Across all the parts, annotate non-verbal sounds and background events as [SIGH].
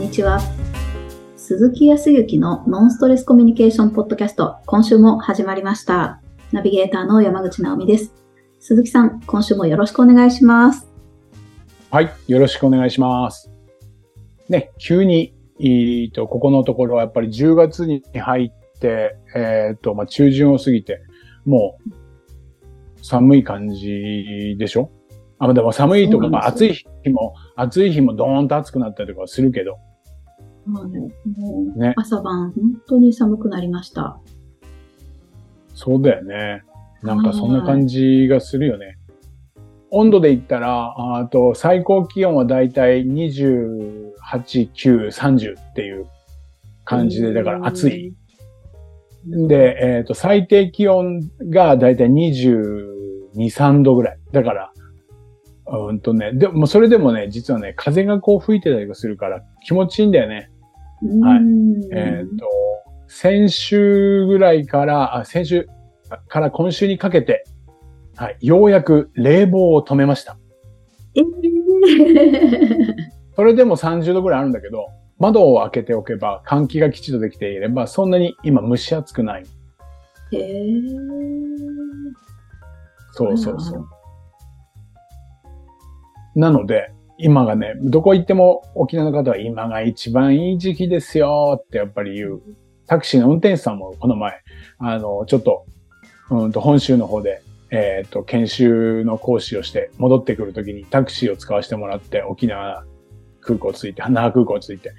んにちは。鈴木康之のノンストレスコミュニケーションポッドキャスト、今週も始まりました。ナビゲーターの山口直美です。鈴木さん、今週もよろしくお願いします。はい。よろしくお願いします。ね、急に、えっと、ここのところはやっぱり10月に入って、えっと、まあ、中旬を過ぎて、もう、寒い感じでしょ？あ、でも寒いとか、そうなんです暑い日も、暑い日もドーンと暑くなったりとかはするけど、もうね、もうね朝晩、本当に寒くなりました。そうだよね。なんかそんな感じがするよね。温度で言ったら、あと最高気温はだいたい28、9、30っていう感じで、だから暑い。で、えっ、と、最低気温がだいたい22、3度ぐらい。だから、うんとね、でもそれでもね、実はね、風がこう吹いてたりするから気持ちいいんだよね。はいうんえっ、と、先週ぐらいから、あ、先週から今週にかけて、はい、ようやく冷房を止めました。えー [LAUGHS] それでも30度ぐらいあるんだけど、窓を開けておけば換気がきちっとできていれば、そんなに今蒸し暑くない。へーそうそうそう。なので、今がね、どこ行っても沖縄の方は今が一番いい時期ですよってやっぱり言う。タクシーの運転手さんもこの前、あの、ちょっと、うんと本州の方で、えっ、と、研修の講師をして戻ってくるときにタクシーを使わせてもらって沖縄空港着いて、那覇空港着いて、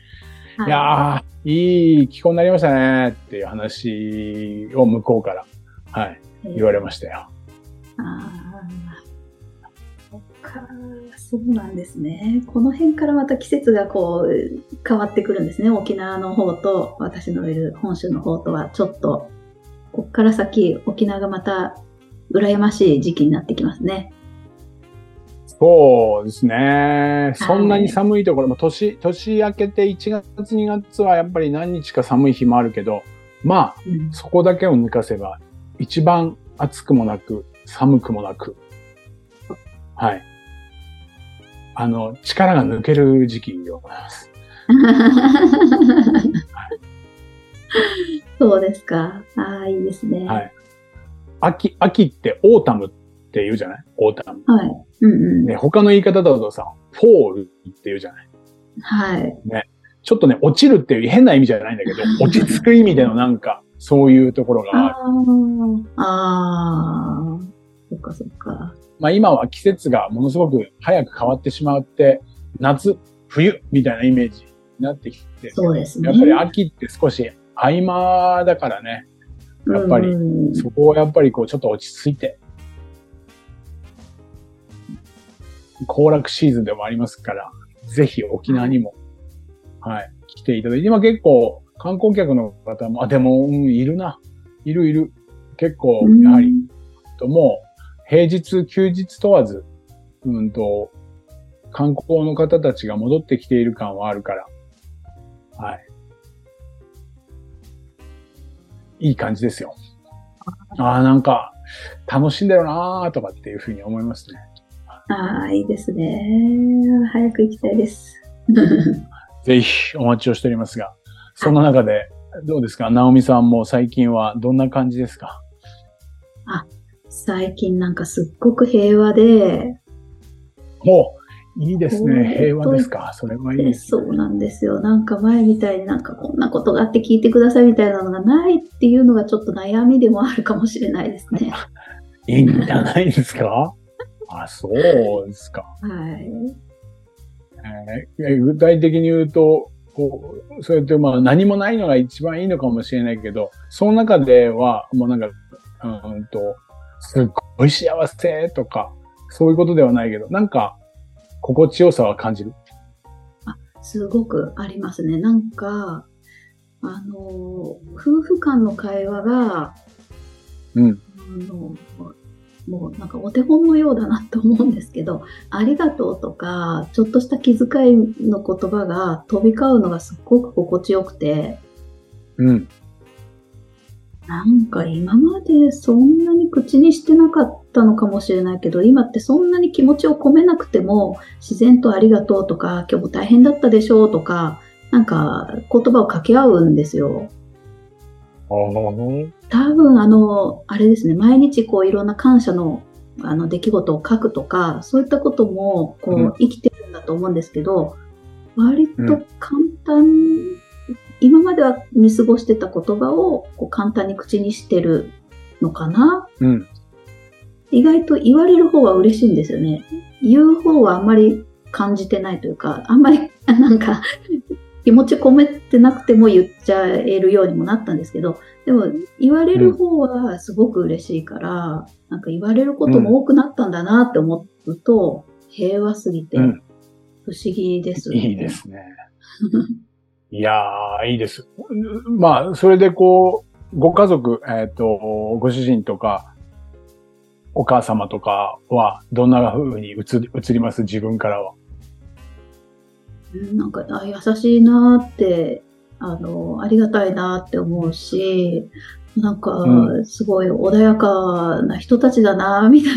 いやー、いい気候になりましたねっていう話を向こうから、はい、言われましたよ。あか、そうなんですね。この辺からまた季節がこう変わってくるんですね。沖縄の方と私のいる本州の方とはちょっと、こっから先沖縄がまた羨ましい時期になってきますね。そうですね。そんなに寒いところも、年、年明けて1月2月はやっぱり何日か寒い日もあるけど、まあ、うんそこだけを抜かせば、一番暑くもなく、寒くもなく、はい。あの、力が抜ける時期でございます。[LAUGHS] そうですか。ああ、いいですね。は。はいい。秋、秋って autumn って言うじゃない？ autumn。うんうん。ね、他の言い方だとさ、 fall って言うじゃない？はい。ちょっとね、落ちるっていう変な意味じゃないんだけど、[LAUGHS] 落ち着く意味でのなんか、そういうところがある。ああ、ああ、そっかそっか。まあ今は季節がものすごく早く変わってしまって、夏、冬みたいなイメージになってきて、そうですね。やっぱり秋って少し合間だからね、やっぱりうんそこをやっぱりこうちょっと落ち着いて、行楽シーズンでもありますから、ぜひ沖縄にも、はい、来ていただいて、今結構観光客の方も、あ、でも、うん、いるな。いるいる。結構、やはり、ともう、平日、休日問わず、うんと、観光の方たちが戻ってきている感はあるから、はい。いい感じですよ。ああ、なんか、楽しんでるなーとかっていうふうに思いますね。ああ、いいですね。早く行きたいです。[LAUGHS] ぜひお待ちをしておりますが、そんな中で、どうですか？ナオミさんも最近はどんな感じですか？最近なんかすっごく平和で、おいいですね。平和ですかそれはいいでです、ね。そうなんですよ。なんか前みたいになんかこんなことがあって聞いてくださいみたいなのがないっていうのがちょっと悩みでもあるかもしれないですね。[LAUGHS] いいんじゃないですか？あ、そうですか。はい。えー具体的に言うと、こう、そうやってまあ何もないのが一番いいのかもしれないけど、その中ではもうなんか、うーんと、すっごい幸せとか、そういうことではないけど、なんか、心地よさは感じる？すごくありますね。なんか、あの、夫婦間の会話が、うん。あのもうなんかお手本のようだなと思うんですけど、ありがとうとか、ちょっとした気遣いの言葉が飛び交うのがすっごく心地よくて、うん。なんか今までそんなに口にしてなかったのかもしれないけど、今ってそんなに気持ちを込めなくても、自然とありがとうとか、今日も大変だったでしょうとか、なんか言葉を掛け合うんですよ。多分あの、あれですね、毎日こういろんな感謝のあの出来事を書くとか、そういったこともこう、うん。生きてるんだと思うんですけど、割とうん。簡単、今までは見過ごしてた言葉をこう簡単に口にしてるのかな？うん。意外と言われる方は嬉しいんですよね。言う方はあんまり感じてないというか、あんまりなんか気持ち込めてなくても言っちゃえるようにもなったんですけど、でも言われる方はすごく嬉しいから、なんか言われることも多くなったんだなって思うと、平和すぎてうん不思議です、いいで。すね。[LAUGHS] いやー、いいです。まあ、それでこう、ご家族、えっ、と、ご主人とか、お母様とかは、どんな風に映り映ります？自分からは。うんなんかあ優しいなって、あの、ありがたいなって思うし、なんかう、すごい穏やかな人たちだな、みたい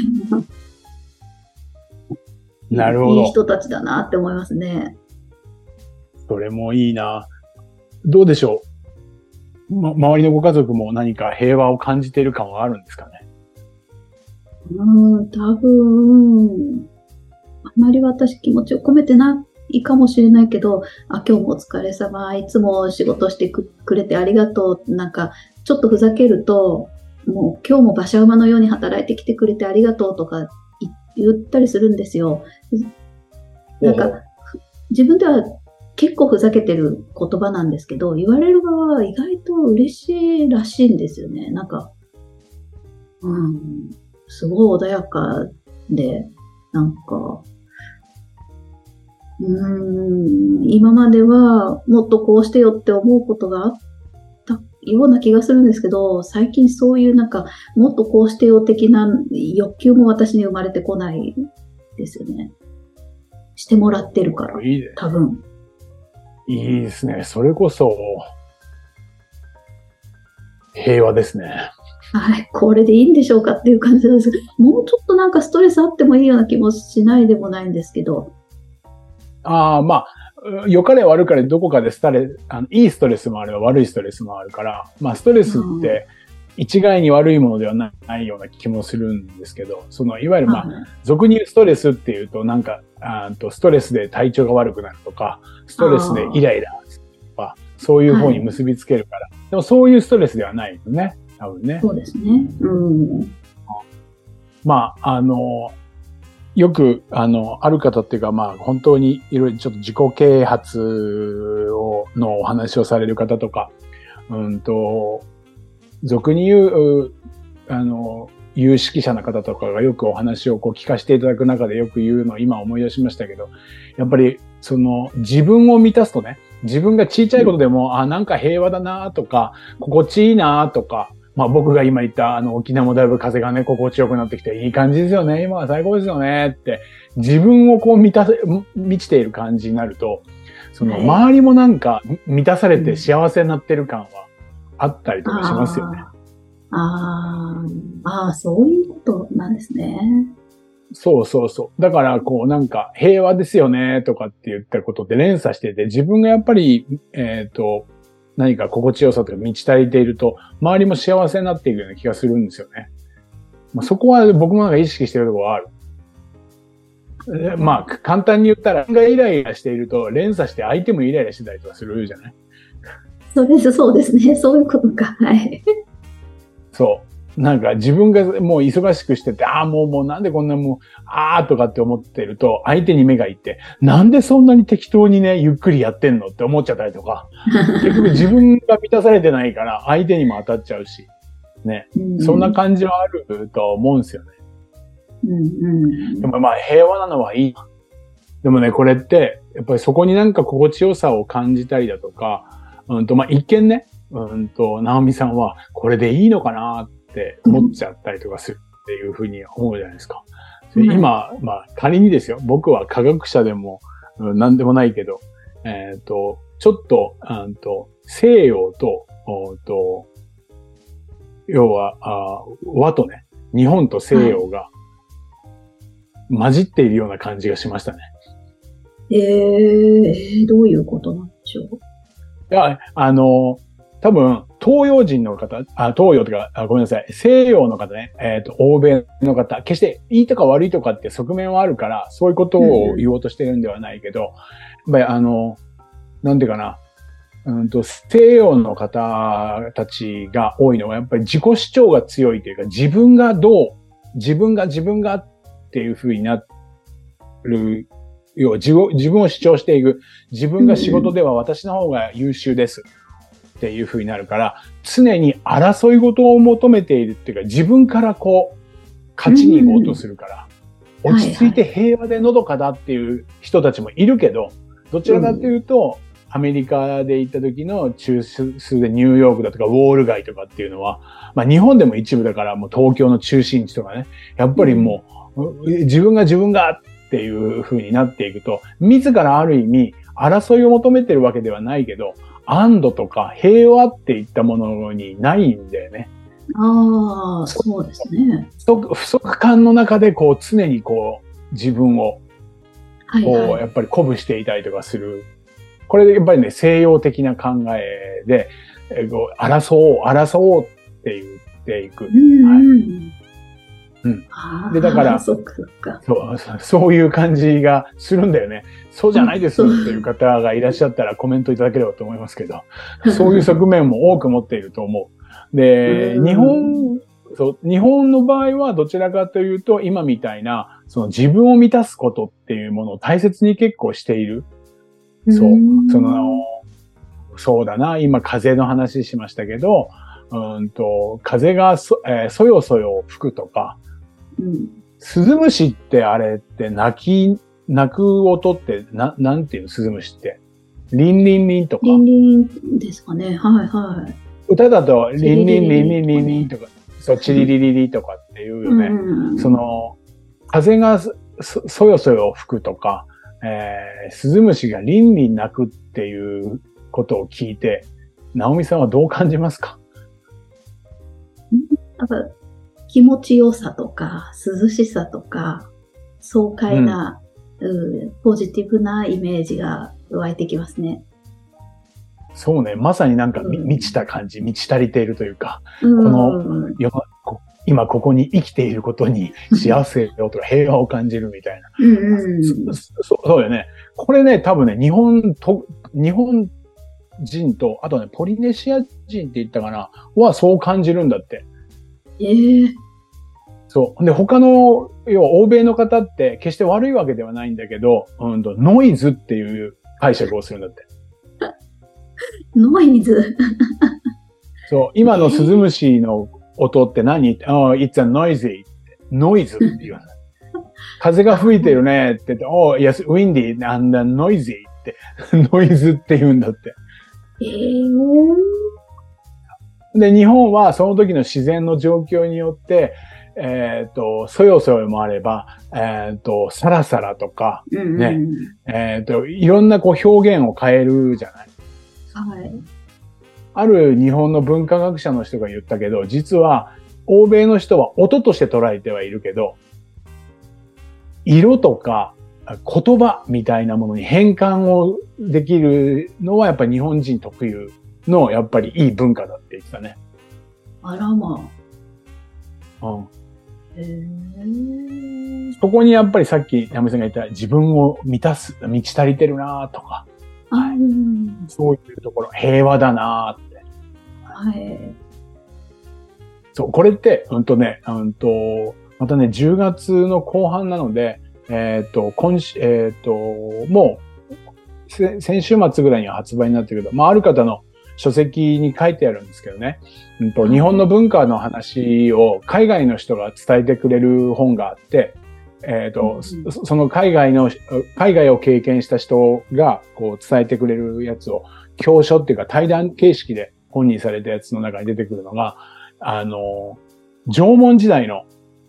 な。なるほどいい人たちだなって思いますね。それもいいな。どうでしょう、ま、周りのご家族も何か平和を感じている感はあるんですかね？うん、多分、あまり私気持ちを込めてないかもしれないけど、あ、今日もお疲れ様、いつも仕事してくくれてありがとう、なんか、ちょっとふざけると、もう今日も馬車馬のように働いてきてくれてありがとうとかい言ったりするんですよ。なんか、ふ自分では結構ふざけてる言葉なんですけど、言われる側は意外と嬉しいらしいんですよね。なんか、うん、すごい穏やかで、なんか、うん、今まではもっとこうしてよって思うことがあったような気がするんですけど、最近そういうなんか、もっとこうしてよ的な欲求も私に生まれてこないですよね。してもらってるから、いいで多分。いいですね。それこそ、平和ですね。はい、これでいいんでしょうかっていう感じなんですけど、もうちょっとなんかストレスあってもいいような気もしないでもないんですけど。ああ、まあ、良かれ悪かれどこかでストレス、あのいいストレスもあれば悪いストレスもあるから、まあストレスって一概に悪いものではないような気もするんですけど、そのいわゆるまあ、はい俗に言うストレスっていうと、なんか、あーとストレスで体調が悪くなるとか、ストレスでイライラするとか、そういう方に結びつけるから。でもそういうストレスではないよね。多分ね。そうですね。うん。まあ、あの、よく、あの、ある方っていうか、まあ、本当にいろいろちょっと自己啓発を、のお話をされる方とか、うんと、俗に言う、うあの、有識者な方とかがよくお話をこう聞かせていただく中でよく言うのを今思い出しましたけど、やっぱりその自分を満たすとね、自分が小さいことでも、あ、なんか平和だなとか、心地いいなとか、まあ僕が今言ったあの沖縄もだいぶ風がね、心地よくなってきていい感じですよね。今は最高ですよねって、自分をこう満たせ、満ちている感じになると、そのはい周りもなんか満たされて幸せになってる感はあったりとかしますよね。あーあそういうことなんですね。そうそうそう。だから、こう、なんか、平和ですよね、とかって言ったことって連鎖してて、自分がやっぱり、えっ、と、何か心地よさとか満ち足りていると、周りも幸せになっていくような気がするんですよね。まあ、そこは僕もなんか意識してるところはある。えまあ、簡単に言ったら、自分がイライラしていると、連鎖して相手もイライラしてたりとかするじゃないそれでそうですね。そういうことか。はい。そう。なんか自分がもう忙しくしてて、ああ、もうもうなんでこんなもう、ああとかって思ってると、相手に目がいって、なんでそんなに適当にね、ゆっくりやってんのって思っちゃったりとか、[LAUGHS] 結局自分が満たされてないから、相手にも当たっちゃうし、ね。そんな感じはあるとは思うんですよね。うんうんでもまあ平和なのはいい。でもね、これって、やっぱりそこになんか心地よさを感じたりだとか、うんと、まあ一見ね、うんと、直美さんはこれでいいのかなって思っちゃったりとかするっていうふうに思うじゃないですか。今、まあ仮にですよ、僕は科学者でも、うん、何でもないけど、えっ、と、ちょっと、うんと、西洋と、おと、要はあ、和とね、日本と西洋が混じっているような感じがしましたね。えー、えーどういうことなんでししょう？いや、あの、多分、東洋人の方、あ東洋とかあ、ごめんなさい、西洋の方ね、えっ、と、欧米の方、決していいとか悪いとかって側面はあるから、そういうことを言おうとしてるんではないけど、やっぱりあの、なんていうかな、うんと、西洋の方たちが多いのは、やっぱり自己主張が強いというか、自分がどう、自分が自分がっていう風になる、要は自分自分を主張していく。自分が仕事では私の方が優秀です。っていう風になるから、常に争い事を求めているっていうか、自分からこう、勝ちに行こうとするから、うん落ち着いて平和でのどかだっていう人たちもいるけど、どちらかというと、アメリカで行った時の中枢でニューヨークだとかウォール街とかっていうのは、まあ日本でも一部だからもう東京の中心地とかね、やっぱりもう、自分が自分がっていう風になっていくと、自らある意味争いを求めてるわけではないけど、安堵とか平和っていったものにないんだよね。ああ、そうですね。不足感の中でこう常にこう自分をはいこうはい。やっぱり鼓舞していたりとかする。これでやっぱりね、西洋的な考えで、えー争おう、争おうって言っていくう。んうん。でだからそうそそういう感じがするんだよね。そうじゃないですっていう方がいらっしゃったらコメントいただければと思いますけど、そういう側面も多く持っていると思う。で、うん日本、そう、日本の場合はどちらかというと、今みたいな、その自分を満たすことっていうものを大切に結構している。そううんその、そうだな、今風の話しましたけど、うんと、風がそ,、えーそよそよ吹くとか、うん。スズムシってあれって泣き、泣く音って、な、なんていうの？スズムシって。リンリンリンとか。リンリンですかね。はいはい。歌だと、リンリンリンリンリンチリンとか、そう、チリリリリとかっていうよね。うんその、風がそそそよそよ吹くとか、えー、スズムシがリンリン鳴くっていうことを聞いて、ナオミさんはどう感じますかなんか気持ちよさとか、涼しさとか、爽快な、うんポジティブなイメージが湧いてきますね。そうね、まさになんかみうん満ちた感じ、満ち足りているというか、うんの世のこ今ここに生きていることに [LAUGHS] 幸せをとか平和を感じるみたいな。うんうんそそそうよね。これね、多分ね、日本と、日本人と、あとね、ポリネシア人って言ったかな、はそう感じるんだって。ええそう。で、他の、要は欧米の方って決して悪いわけではないんだけど、うんと、ノイズっていう解釈をするんだって。ノイズ？[LAUGHS] そう。今のスズムシの音って何？って、ああ、it's a noisy って。ノイズって言うの。[LAUGHS] 風が吹いてるねって言って、oh, yes, windy and noisy って、[LAUGHS] ノイズって言うんだって。ええで、日本はその時の自然の状況によって、えっ、と、そよそよもあれば、えっ、と、さらさらとか、うんうんねえっ、と、いろんなこう表現を変えるじゃないはい。ある日本の文化学者の人が言ったけど、実は欧米の人は音として捉えてはいるけど、色とか言葉みたいなものに変換をできるのはやっぱり日本人特有のやっぱりいい文化だって言ってたね。あらまあ。うんそこにやっぱりさっきナミさんが言った自分を満たす、満ち足りてるなとか、あうんそういうところ、平和だなって。はい。そう、これって、うんとね、うんと、またね、10月の後半なので、えっ、と、今週、えっ、と、もう、せ先週末ぐらいには発売になってるけど、まあ、ある方の書籍に書いてあるんですけどね、うんと、はい日本の文化の話を海外の人が伝えてくれる本があって、えっ、と、うんそその海外の、海外を経験した人がこう伝えてくれるやつを、教書っていうか対談形式で本にされたやつの中に出てくるのが、あの、縄文時代の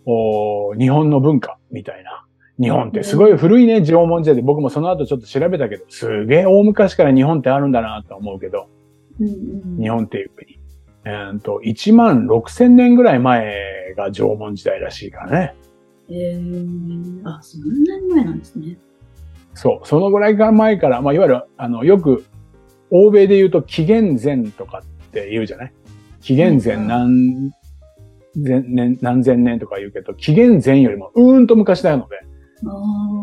お日本の文化みたいな。日本ってすごい古いね、縄文時代で。僕もその後ちょっと調べたけど、すげえ大昔から日本ってあるんだなと思うけど、うんうん日本っていう国。えー、と、1万6千年ぐらい前が縄文時代らしいからね。ええあ、そんなに前なんですね。そう。そのぐらいから前から、まあ、いわゆる、あの、よく、欧米で言うと紀元前とかって言うじゃない？紀元前何千年、何千年とか言うけど、紀元前よりもうーんと昔なので、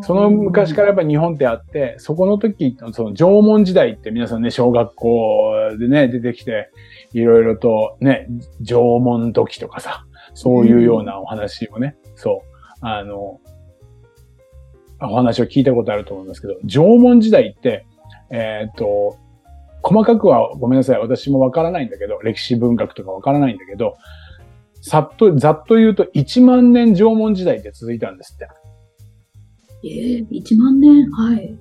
その昔からやっぱ日本ってあって、そこの時、その縄文時代って皆さんね、小学校でね、出てきて、いろいろとね、縄文土器とかさ、そういうようなお話をね、そう、あの、お話を聞いたことあると思いますけど、縄文時代って、えーっと、細かくはごめんなさい、私もわからないんだけど、歴史文学とかわからないんだけど、さっと、ざっと言うと1万年縄文時代って続いたんですって。ええ1万年？はい。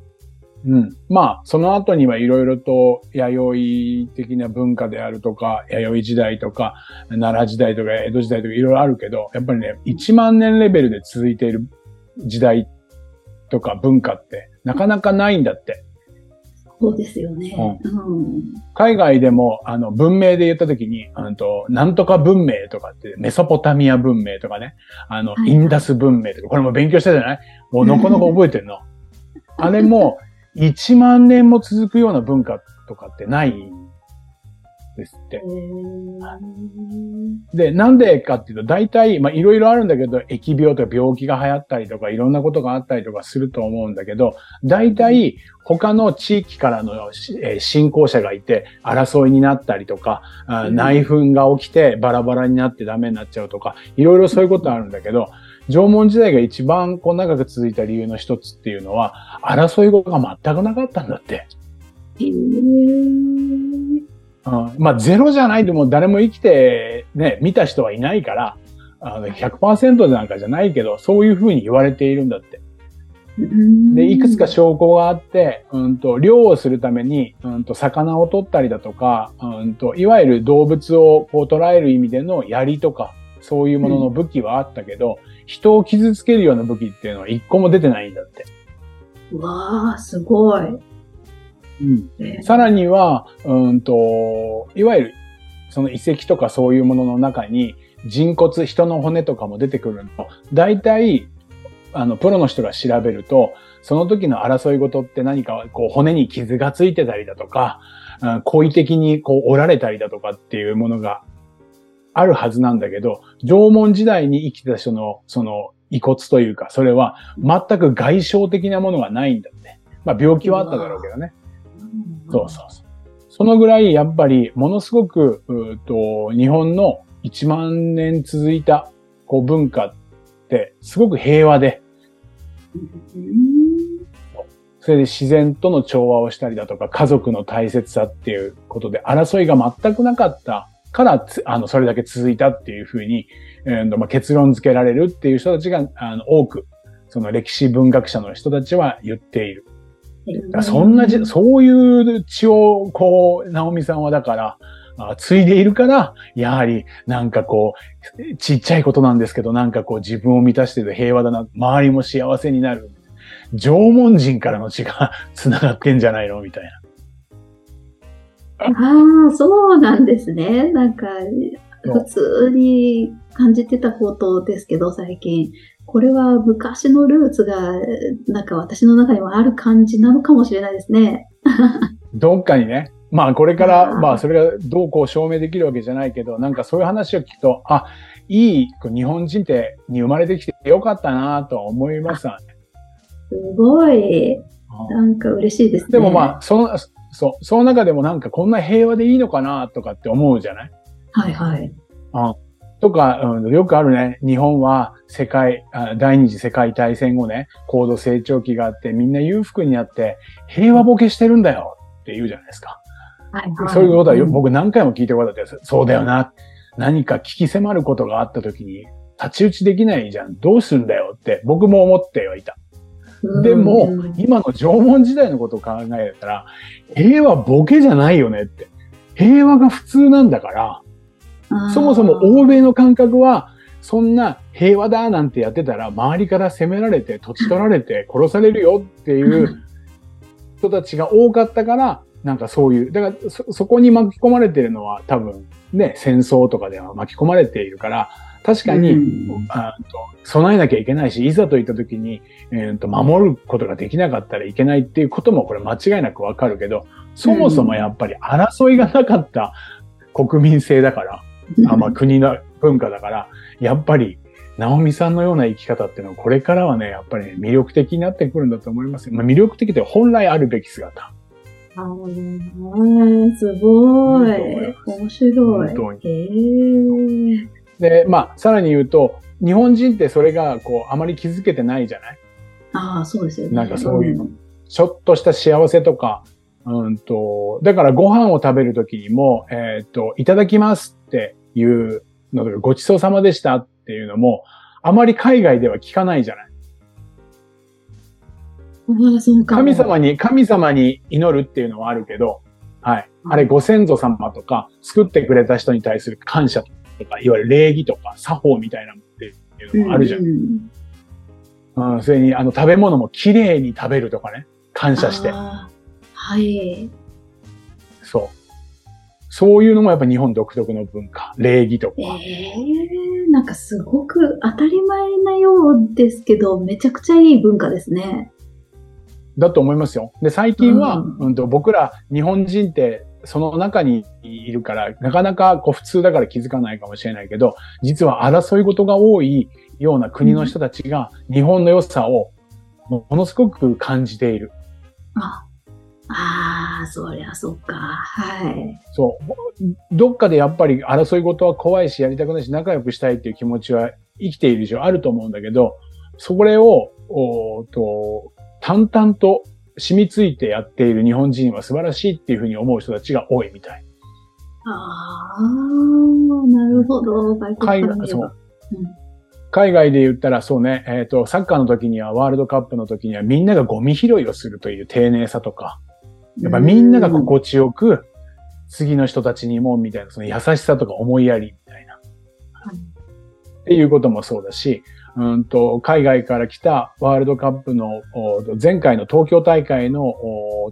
うん。まあ、その後にはいろいろと弥生的な文化であるとか、弥生時代とか、奈良時代とか、江戸時代とかいろいろあるけど、やっぱりね、1万年レベルで続いている時代とか文化ってなかなかないんだって。そうですよね。うん。海外でも、あの、文明で言ったときに、うんと、なんとか文明とかって、メソポタミア文明とかね、あの、はいインダス文明とか、これも勉強したじゃない？もう、のこのこ覚えてんの。[LAUGHS] あれも、1万年も続くような文化とかってないんですってえ。ーで、なんでかっていうと、大体、まあ、いろいろあるんだけど、疫病とか病気が流行ったりとか、いろんなことがあったりとかすると思うんだけど、大体、他の地域からのしえー信仰者がいて、争いになったりとか、あうん内紛が起きてバラバラになってダメになっちゃうとか、いろいろそういうことあるんだけど、縄文時代が一番こう長く続いた理由の一つっていうのは、争い事が全くなかったんだって。えーうんまあ、ゼロじゃないともう誰も生きてね、見た人はいないから、あの100%なんかじゃないけど、そういうふうに言われているんだって。うんで、いくつか証拠があって、うんと、漁をするために、うんと、魚を取ったりだとか、うんと、いわゆる動物をこう捉える意味での槍とか、そういうものの武器はあったけど、人を傷つけるような武器っていうのは一個も出てないんだって。うわあ、すごい。うん。さらには、うんと、いわゆる、その遺跡とかそういうものの中に、人骨、人の骨とかも出てくるの。大体、あの、プロの人が調べると、その時の争い事って何か、こう、骨に傷がついてたりだとか、うん故意的にこう、折られたりだとかっていうものがあるはずなんだけど、縄文時代に生きた人の、その、遺骨というか、それは全く外傷的なものがないんだって。まあ、病気はあっただろうけどね。そうそうそう。そのぐらい、やっぱり、ものすごく、うーと、日本の1万年続いた、こう、文化って、すごく平和で、それで自然との調和をしたりだとか、家族の大切さっていうことで、争いが全くなかったから、あの、それだけ続いたっていうふうに、えーとまあ、結論付けられるっていう人たちが、あの、多く、その歴史文学者の人たちは言っている。そんなじ、そういう血を、こう、直美さんはだから、あ継いでいるから、やはり、なんかこう、ちっちゃいことなんですけど、なんかこう自分を満たしてて平和だな、周りも幸せになる。縄文人からの血が [LAUGHS] 繋がってんじゃないの？みたいな。ああ、そうなんですね。なんか、普通に感じてたことですけど、最近。これは昔のルーツが、なんか私の中にもある感じなのかもしれないですね。どっかにね、まあこれから、まあそれがどうこう証明できるわけじゃないけど、なんかそういう話を聞くと、あ、いい日本人ってに生まれてきてよかったなと思いましたね。すごい、うんなんか嬉しいですね。でもまあ、その、そう、その中でもなんかこんな平和でいいのかなとかって思うじゃない？はいはい。とか、うん、よくあるね。日本は世界あ、第二次世界大戦後ね、高度成長期があってみんな裕福になって平和ボケしてるんだよって言うじゃないですか。はいはい、そういうことはよ、ん僕何回も聞いたことあって、そうだよな。何か聞き迫ることがあった時に太刀打ちできないじゃん。どうするんだよって僕も思ってはいた。でも、うん今の縄文時代のことを考えたら、平和ボケじゃないよねって。平和が普通なんだから、そもそも欧米の感覚は、そんな平和だなんてやってたら、周りから攻められて、土地取られて、殺されるよっていう人たちが多かったから、なんかそういう、だからそ、そこに巻き込まれてるのは多分、ね、戦争とかでは巻き込まれているから、確かに、うんあと備えなきゃいけないし、いざといった時に、えーと守ることができなかったらいけないっていうこともこれ間違いなくわかるけど、そもそもやっぱり争いがなかった国民性だから、[LAUGHS] あまあ国の文化だから、やっぱり、直美さんのような生き方っていうのは、これからはね、やっぱり、ね、魅力的になってくるんだと思いますよ。まあ、魅力的って本来あるべき姿。あーすごい。面白い。本当にへーで、まあ、さらに言うと、日本人ってそれが、こう、あまり気づけてないじゃない？ああ、そうですよね。なんかそういうちょっとした幸せとか、うんと、だからご飯を食べるときにも、えっ、と、いただきますっていうのとか、ごちそうさまでしたっていうのも、あまり海外では聞かないじゃない。神様に、神様に祈るっていうのはあるけど、はい。あれ、ご先祖様とか、作ってくれた人に対する感謝とか、いわゆる礼儀とか、作法みたいなものっていうのもあるじゃん。うんうん、それに、あの、食べ物も綺麗に食べるとかね。感謝して。はい。そう。そういうのもやっぱ日本独特の文化。礼儀とか。ええなんかすごく当たり前なようですけど、めちゃくちゃいい文化ですね。だと思いますよ。で、最近は、ううんん、と僕ら日本人ってその中にいるから、なかなかこう普通だから気づかないかもしれないけど、実は争い事が多いような国の人たちが日本の良さをものすごく感じている。ああー、そりゃそっか。はい。そう。どっかでやっぱり争い事は怖いし、やりたくないし、仲良くしたいっていう気持ちは生きている以上あると思うんだけど、それを、おーと、淡々と染みついてやっている日本人は素晴らしいっていうふうに思う人たちが多いみたい。ああ、なるほど。海外、そう。。海外で言ったらそうね、えっ、と、サッカーの時には、ワールドカップの時にはみんながゴミ拾いをするという丁寧さとか、やっぱみんなが心地よく、次の人たちにも、みたいな、その優しさとか思いやりみたいな。っていうこともそうだし、うんと、海外から来たワールドカップの、お前回の東京大会の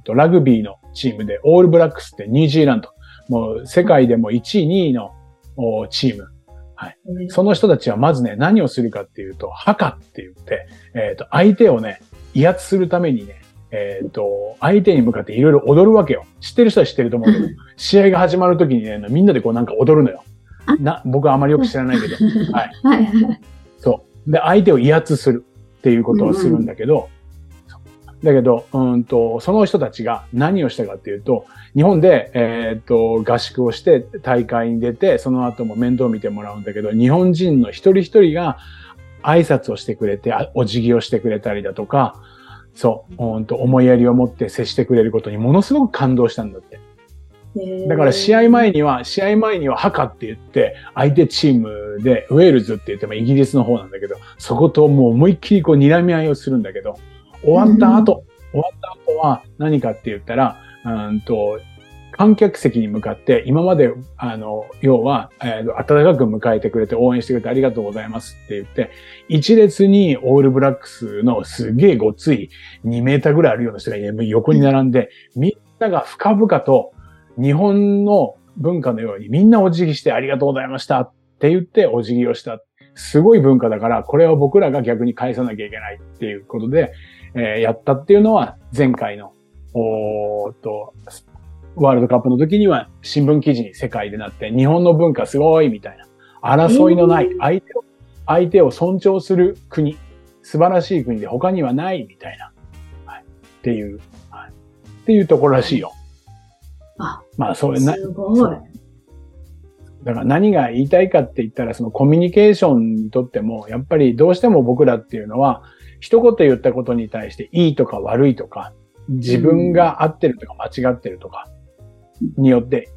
ラグビーのチームで、オールブラックスってニュージーランド、もう世界でも1位、2位のおチーム。うんその人たちはまずね、何をするかっていうと、ハカって言って、えっ、と、相手をね、威圧するためにね、えっ、と、相手に向かっていろいろ踊るわけよ。知ってる人は知ってると思うけど、試合が始まるときにね、みんなでこうなんか踊るのよ。な、僕はあまりよく知らないけど。はい。はいはい。そう。で、相手を威圧するっていうことをするんだけど、そうだけど、うんと、その人たちが何をしたかっていうと、日本で、えーっと、合宿をして大会に出て、その後も面倒見てもらうんだけど、日本人の一人一人が挨拶をしてくれて、あお辞儀をしてくれたりだとか、そう、うんと、思いやりを持って接してくれることにものすごく感動したんだって。だから試合前には、試合前にはハカって言って、相手チームで、ウェールズって言ってもイギリスの方なんだけど、そこともう思いっきりこう睨み合いをするんだけど、終わった後、終わった後は何かって言ったら、うんと、観客席に向かって、今まで、あの、要は、えーと温かく迎えてくれて、応援してくれてありがとうございますって言って、一列にオールブラックスのすげえごつい2メーターぐらいあるような人が横に並んで、みんなが深々と日本の文化のようにみんなお辞儀してありがとうございましたって言ってお辞儀をした。すごい文化だから、これを僕らが逆に返さなきゃいけないっていうことで、えーやったっていうのは前回の、おーっと、ワールドカップの時には新聞記事に世界でなって、日本の文化すごいみたいな。争いのないえー、相手を、相手を尊重する国、素晴らしい国で他にはないみたいな。はい。っていう、はい。っていうところらしいよ。あ、まあ、そういうな、すごい。だから何が言いたいかって言ったら、そのコミュニケーションにとっても、やっぱりどうしても僕らっていうのは、一言言ったことに対していいとか悪いとか、自分が合ってるとか間違ってるとか、によって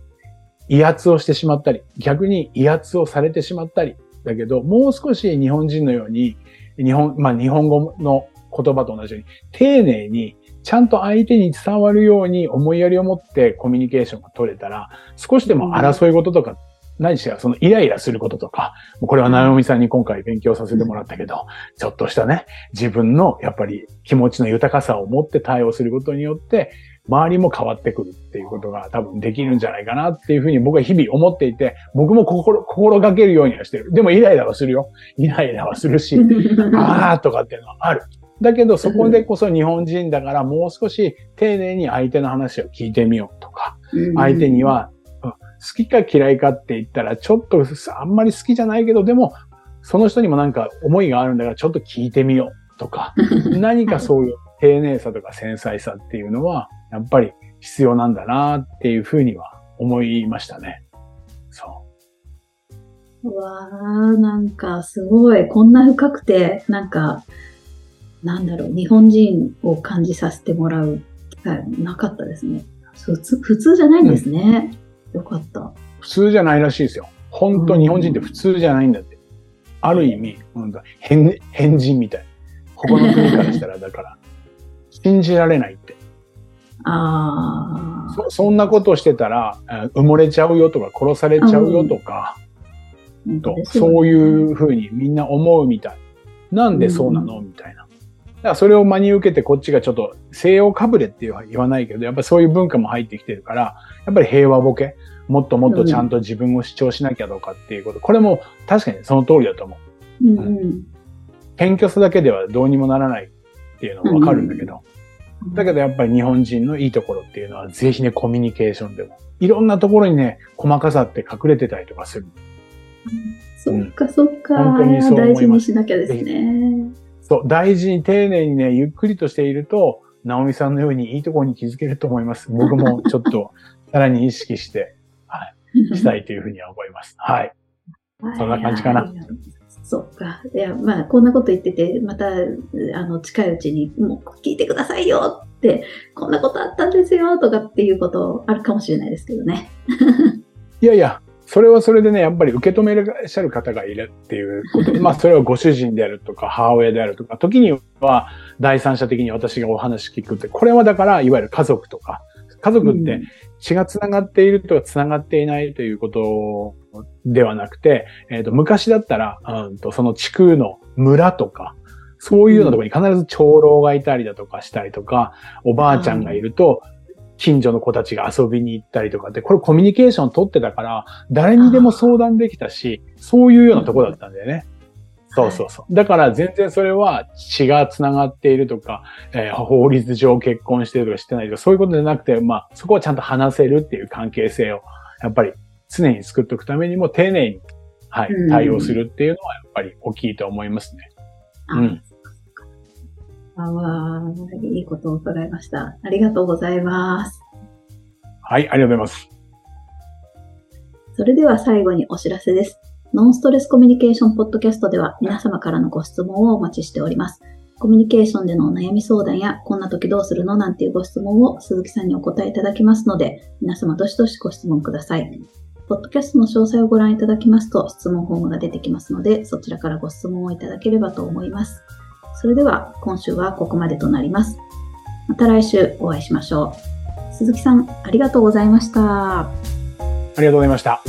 威圧をしてしまったり、逆に威圧をされてしまったり、だけど、もう少し日本人のように、日本、まあ日本語の言葉と同じように、丁寧に、ちゃんと相手に伝わるように思いやりを持ってコミュニケーションが取れたら、少しでも争い事とか何しろそのイライラすることとか、これは直美さんに今回勉強させてもらったけど、ちょっとしたね、自分のやっぱり気持ちの豊かさを持って対応することによって、周りも変わってくるっていうことが多分できるんじゃないかなっていうふうに僕は日々思っていて、僕も心、心がけるようにはしてる。でもイライラはするよ。[LAUGHS] イライラはするし、[LAUGHS] あーとかっていうのはある。だけどそこでこそ日本人だからもう少し丁寧に相手の話を聞いてみようとか、相手には好きか嫌いかって言ったらちょっとあんまり好きじゃないけど、でもその人にもなんか思いがあるんだからちょっと聞いてみようとか、[LAUGHS] 何かそういう丁寧さとか繊細さっていうのはやっぱり必要なんだなっていうふうには思いましたね。そう。うわー、なんかすごい、こんな深くて、なんか、なんだろう、日本人を感じさせてもらう機会なかったですね。普通、普通じゃないんですね。うん、よかった。普通じゃないらしいですよ。本当日本人って普通じゃないんだって。ある意味、本当変、変人みたい。他の国からしたら、だから、信じられない。ああ。そ、そんなことしてたら、埋もれちゃうよとか、殺されちゃうよとか、と、そういうふうにみんな思うみたい。なんでそうなの、みたいな。だからそれを真に受けてこっちがちょっと西洋かぶれって言わないけど、やっぱりそういう文化も入ってきてるから、やっぱり平和ボケ、もっともっとちゃんと自分を主張しなきゃどうかっていうこと。これも確かにその通りだと思う。うん、うん、謙虚さだけではどうにもならないっていうのもわかるんだけど、うん、だけどやっぱり日本人のいいところっていうのは、ぜひね、コミュニケーションでも。いろんなところにね、細かさって隠れてたりとかする。うん、そっかそっか。本当にそう大事にしなきゃですね。そう、大事に丁寧にね、ゆっくりとしていると、直美さんのようにいいところに気づけると思います。僕もちょっとさらに意識して、はい、したいというふうには思います。はい。[LAUGHS] そんな感じかな。そうか。いや、まあ、こんなこと言ってて、また、あの、近いうちに、もう聞いてくださいよって、こんなことあったんですよとかっていうことあるかもしれないですけどね。いやいや、それはそれでね、やっぱり受け止めらっしゃる方がいるっていうこと。[LAUGHS] まあ、それはご主人であるとか、母親であるとか、時には第三者的に私がお話聞くって、これはだから、いわゆる家族とか、家族って血が繋がっているとか繋がっていないということではなくて、えっ、ー、と、昔だったら、うんと、その地区の村とか、そういうようなところに必ず長老がいたりだとかしたりとか、おばあちゃんがいると、近所の子たちが遊びに行ったりとかって、これコミュニケーション取ってたから、誰にでも相談できたし、そういうようなとこだったんだよね。そうそうそう。だから全然それは血が繋がっているとか、えー、法律上結婚してるとかしてないとか、そういうことじゃなくて、まあ、そこはちゃんと話せるっていう関係性を、やっぱり常に作っておくためにも丁寧に、はい、対応するっていうのはやっぱり大きいと思いますね。うん。あわいいことを伺いました。ありがとうございます。はい、ありがとうございます。それでは最後にお知らせです。ノンストレスコミュニケーションポッドキャストでは皆様からのご質問をお待ちしております。コミュニケーションでのお悩み相談や、こんな時どうするのなんていうご質問を鈴木さんにお答えいただきますので、皆様どしどしご質問ください。ポッドキャストの詳細をご覧いただきますと、質問フォームが出てきますので、そちらからご質問をいただければと思います。それでは今週はここまでとなります。また来週お会いしましょう。鈴木さん、ありがとうございました。ありがとうございました。